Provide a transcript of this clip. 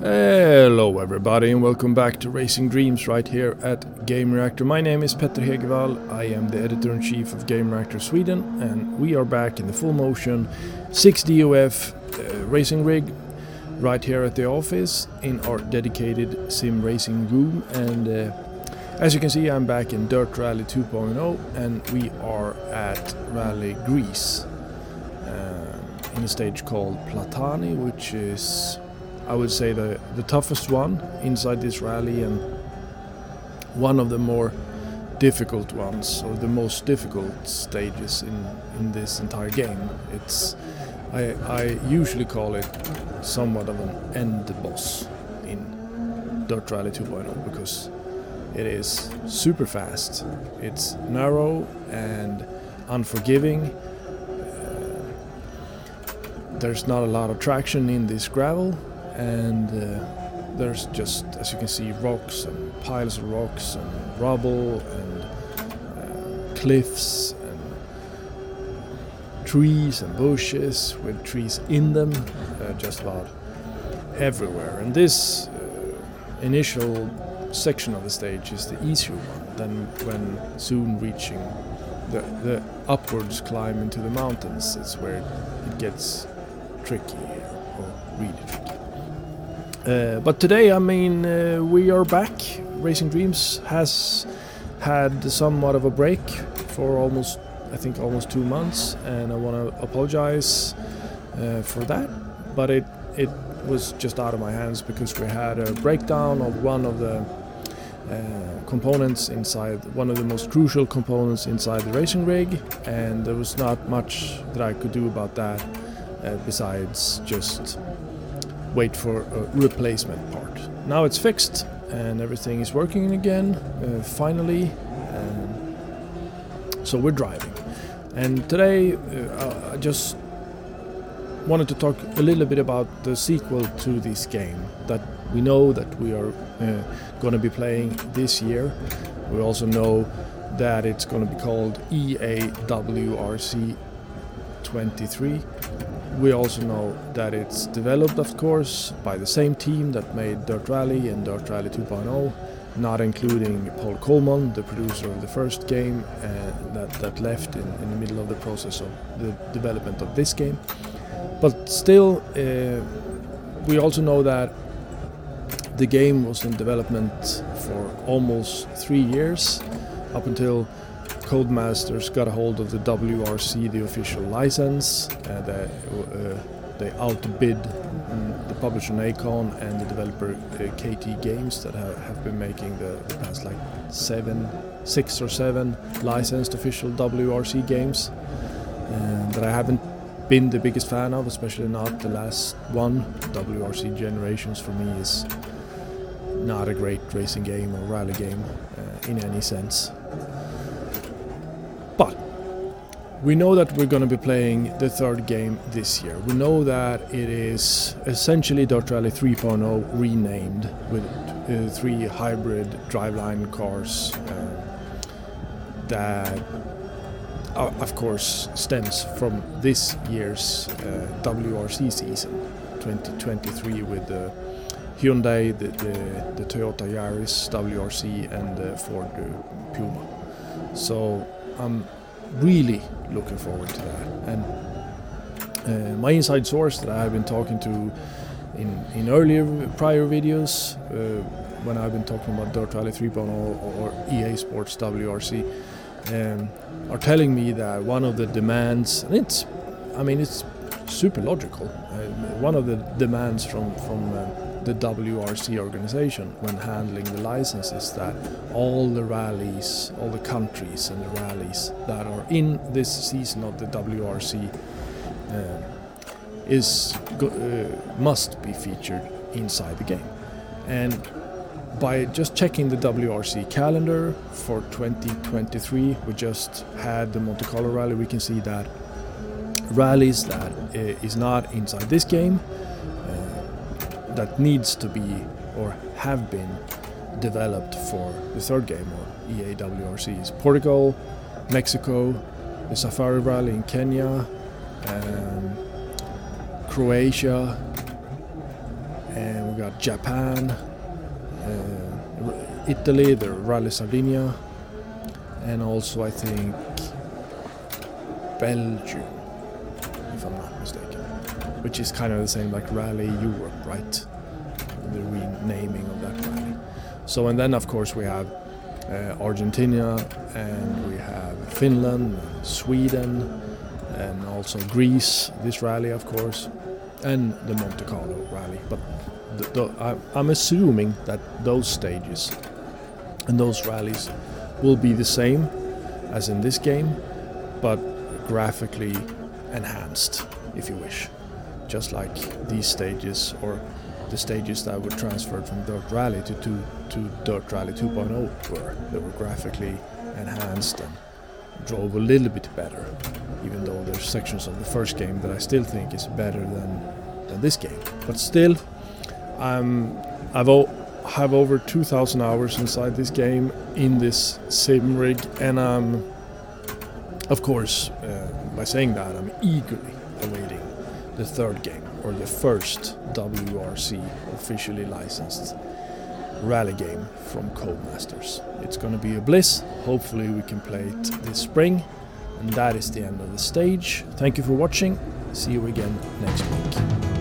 Hello everybody and welcome back to Racing Dreams right here at Game Reactor. My name is Petter Hegevall, I am the editor-in-chief of Game Reactor Sweden and we are back in the full motion 6DOF uh, racing rig right here at the office in our dedicated sim racing room. And uh, as you can see I'm back in Dirt Rally 2.0 and we are at Rally Greece in a stage called Platani which is I would say the, the toughest one inside this rally and one of the more difficult ones or the most difficult stages in, in this entire game. It's I, I usually call it somewhat of an end boss in Dirt Rally 2.0 because it is super fast. It's narrow and unforgiving. There's not a lot of traction in this gravel and uh, there's just as you can see rocks and piles of rocks and rubble and uh, cliffs and trees and bushes with trees in them uh, just about everywhere. And this uh, initial section of the stage is the easier one than when soon reaching the, the upwards climb into the mountains. It's where it gets tricky or really tricky uh, but today, I mean, uh, we are back. Racing Dreams has had somewhat of a break for almost, I think, almost two months, and I want to apologize uh, for that. But it it was just out of my hands because we had a breakdown of one of the uh, components inside one of the most crucial components inside the racing rig, and there was not much that I could do about that uh, besides just wait for a replacement part. Now it's fixed and everything is working again, uh, finally. So we're driving. And today uh, I just wanted to talk a little bit about the sequel to this game that we know that we are uh, going to be playing this year. We also know that it's going to be called EAWRC 23 we also know that it's developed, of course, by the same team that made Dirt Rally and Dirt Rally 2.0, not including Paul Coleman, the producer of the first game, uh, that, that left in, in, the middle of the process of the development of this game. But still, uh, we also know that the game was in development for almost three years, up until Codemasters got a hold of the WRC, the official license. They, uh, they outbid um, the publisher Nacon and the developer uh, KT Games that have, have been making the, the, past like seven, six or seven licensed official WRC games that I haven't been the biggest fan of, especially not the last one. WRC Generations for me is not a great racing game or rally game uh, in any sense. But we know that we're going to be playing the third game this year. We know that it is essentially Dirt Rally 3.0 renamed with uh, three hybrid driveline cars uh, that, uh, of course, stems from this year's uh, WRC season 2023 with the Hyundai, the, the, the Toyota Yaris WRC, and the Ford Puma. So I'm really looking forward to that. And uh, my inside source that I've been talking to in, in earlier prior videos uh, when I've been talking about Dirt Rally 3.0 or EA Sports WRC um, are telling me that one of the demands, and it's, I mean, it's super logical. Uh, one of the demands from from uh, the WRC organization when handling the licenses that all the rallies, all the countries and the rallies that are in this season of the WRC uh, is uh, must be featured inside the game. And by just checking the WRC calendar for 2023, we just had the Monte Carlo rally, we can see that rallies that uh, is not inside this game that needs to be or have been developed for the third game or is Portugal, Mexico, the Safari Rally in Kenya, um, Croatia, and we got Japan, uh, Italy, the Rally Sardinia, and also I think Belgium, if I'm not mistaken, which is kind of the same like Rally Europe, right? The renaming of that rally. So, and then of course we have uh, Argentina and we have Finland, and Sweden, and also Greece, this rally of course, and the Monte Carlo rally. But the, the, I'm assuming that those stages and those rallies will be the same as in this game, but graphically enhanced, if you wish. Just like these stages or the stages that were transferred from Dirt Rally to, to, to Dirt Rally 2.0 were. They were graphically enhanced and drove a little bit better, even though there's sections of the first game that I still think is better than, than this game. But still, I'm, I've have over 2,000 hours inside this game in this sim rig, and I'm, of course, uh, by saying that, I'm eagerly the third game or the first WRC officially licensed rally game from Codemasters. It's going to be a bliss. Hopefully, we can play it this spring. And that is the end of the stage. Thank you for watching. See you again next week.